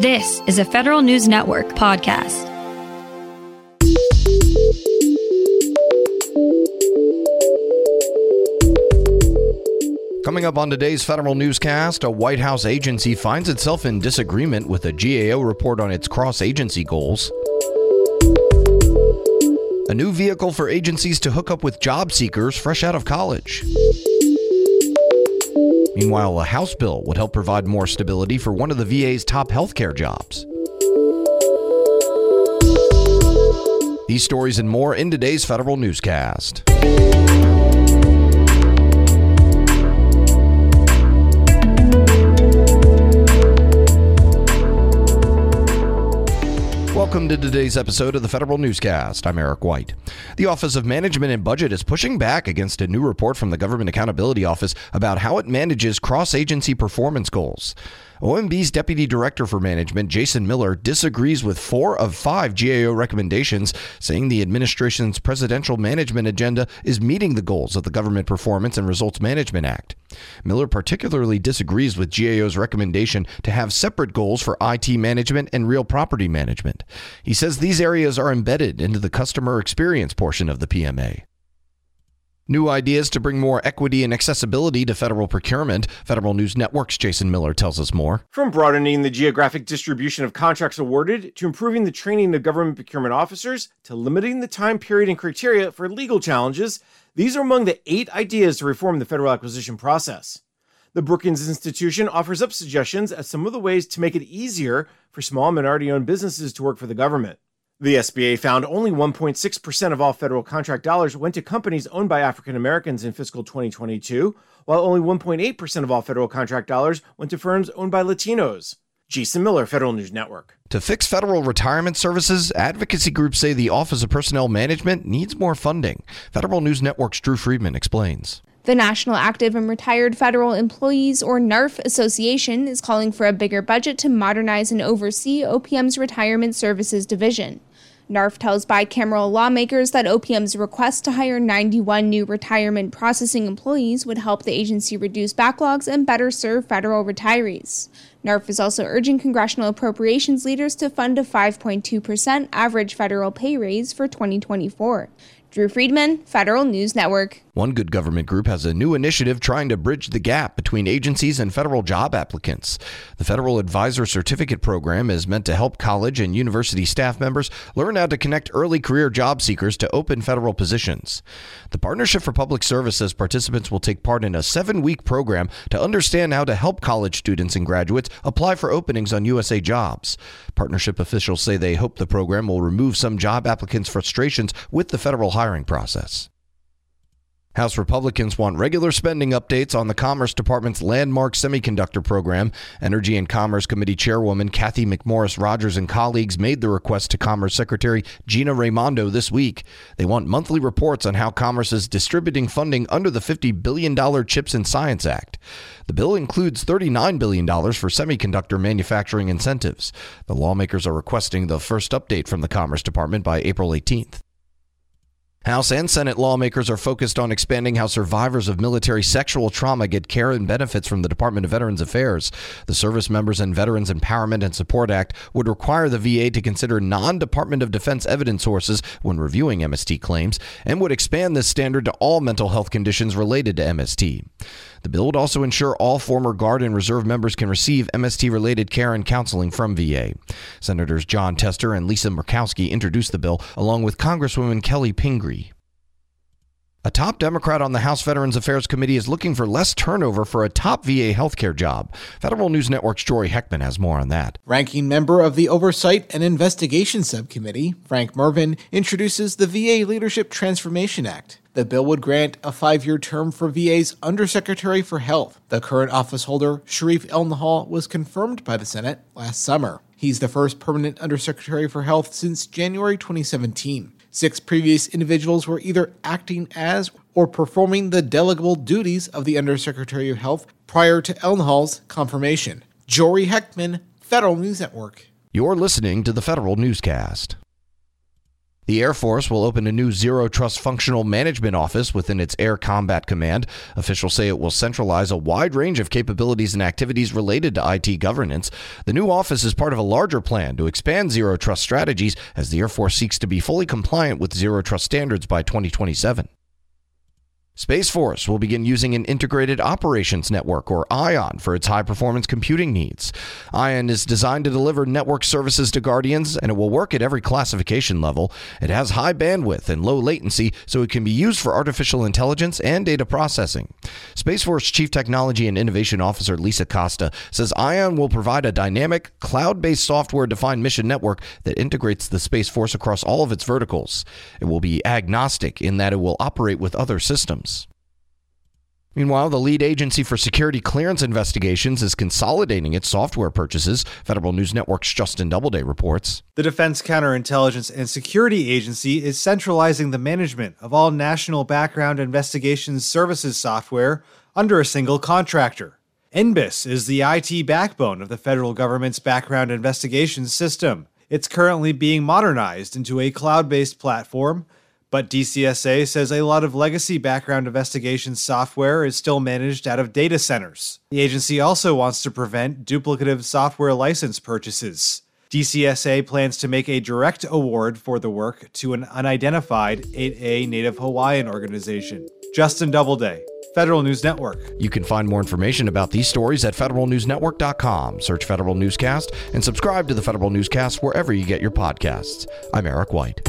This is a Federal News Network podcast. Coming up on today's Federal Newscast, a White House agency finds itself in disagreement with a GAO report on its cross agency goals. A new vehicle for agencies to hook up with job seekers fresh out of college. Meanwhile, a House bill would help provide more stability for one of the VA's top healthcare jobs. These stories and more in today's Federal Newscast. Welcome to today's episode of the Federal Newscast. I'm Eric White. The Office of Management and Budget is pushing back against a new report from the Government Accountability Office about how it manages cross agency performance goals. OMB's Deputy Director for Management, Jason Miller, disagrees with four of five GAO recommendations, saying the administration's presidential management agenda is meeting the goals of the Government Performance and Results Management Act. Miller particularly disagrees with GAO's recommendation to have separate goals for IT management and real property management. He says these areas are embedded into the customer experience portion of the PMA. New ideas to bring more equity and accessibility to federal procurement. Federal News Network's Jason Miller tells us more. From broadening the geographic distribution of contracts awarded to improving the training of government procurement officers to limiting the time period and criteria for legal challenges, these are among the eight ideas to reform the federal acquisition process. The Brookings Institution offers up suggestions as some of the ways to make it easier for small minority owned businesses to work for the government. The SBA found only 1.6% of all federal contract dollars went to companies owned by African Americans in fiscal 2022, while only 1.8% of all federal contract dollars went to firms owned by Latinos. Jason Miller, Federal News Network. To fix federal retirement services, advocacy groups say the Office of Personnel Management needs more funding. Federal News Network's Drew Friedman explains. The National Active and Retired Federal Employees, or NARFE Association, is calling for a bigger budget to modernize and oversee OPM's Retirement Services Division. NARFE tells bicameral lawmakers that OPM's request to hire 91 new retirement processing employees would help the agency reduce backlogs and better serve federal retirees. NARFE is also urging congressional appropriations leaders to fund a 5.2% average federal pay raise for 2024. Drew Friedman, Federal News Network. One good government group has a new initiative trying to bridge the gap between agencies and federal job applicants. The Federal Advisor Certificate Program is meant to help college and university staff members learn how to connect early career job seekers to open federal positions. The Partnership for Public Service says participants will take part in a seven week program to understand how to help college students and graduates apply for openings on USA Jobs. Partnership officials say they hope the program will remove some job applicants' frustrations with the federal hiring process. House Republicans want regular spending updates on the Commerce Department's landmark semiconductor program. Energy and Commerce Committee Chairwoman Cathy McMorris Rodgers and colleagues made the request to Commerce Secretary Gina Raimondo this week. They want monthly reports on how Commerce is distributing funding under the $50 billion CHIPS and Science Act. The bill includes $39 billion for semiconductor manufacturing incentives. The lawmakers are requesting the first update from the Commerce Department by April 18th. House and Senate lawmakers are focused on expanding how survivors of military sexual trauma get care and benefits from the Department of Veterans Affairs. The Service Members and Veterans Empowerment and Support Act would require the VA to consider non Department of Defense evidence sources when reviewing MST claims and would expand this standard to all mental health conditions related to MST. The bill would also ensure all former Guard and Reserve members can receive MST related care and counseling from VA. Senators Jon Tester and Lisa Murkowski introduced the bill along with Congresswoman Chellie Pingree. A top Democrat on the House Veterans Affairs Committee is looking for less turnover for a top VA healthcare job. Federal News Network's Jory Heckman has more on that. Ranking member of the Oversight and Investigation Subcommittee, Frank Mrvan, introduces the VA Leadership Transformation Act. The bill would grant a five year term for VA's Undersecretary for Health. The current office holder, Shereef Elnahal, was confirmed by the Senate last summer. He's the first permanent Undersecretary for Health since January 2017. Six previous individuals were either acting as or performing the delegable duties of the Undersecretary of Health prior to Elnahal's confirmation. Jory Heckman, Federal News Network. You're listening to the Federal Newscast. The Air Force will open a new Zero Trust Functional Management Office within its Air Combat Command. Officials say it will centralize a wide range of capabilities and activities related to IT governance. The new office is part of a larger plan to expand Zero Trust strategies as the Air Force seeks to be fully compliant with Zero Trust standards by 2027. Space Force will begin using an integrated operations network, or ION, for its high performance computing needs. ION is designed to deliver network services to Guardians, and it will work at every classification level. It has high bandwidth and low latency, so it can be used for artificial intelligence and data processing. Space Force Chief Technology and Innovation Officer Lisa Costa says ION will provide a dynamic, cloud based software defined mission network that integrates the Space Force across all of its verticals. It will be agnostic in that it will operate with other systems. Meanwhile, the lead agency for security clearance investigations is consolidating its software purchases. Federal News Network's Justin Doubleday reports. The Defense Counterintelligence and Security Agency is centralizing the management of all National Background Investigations Services software under a single contractor. NBIS is the IT backbone of the federal government's background investigations system. It's currently being modernized into a cloud based platform but DCSA says a lot of legacy background investigation software is still managed out of data centers. The agency also wants to prevent duplicative software license purchases. DCSA plans to make a direct award for the work to an unidentified 8A Native Hawaiian organization. Justin Doubleday, Federal News Network. You can find more information about these stories at federalnewsnetwork.com. Search Federal Newscast and subscribe to the Federal Newscast wherever you get your podcasts. I'm Eric White.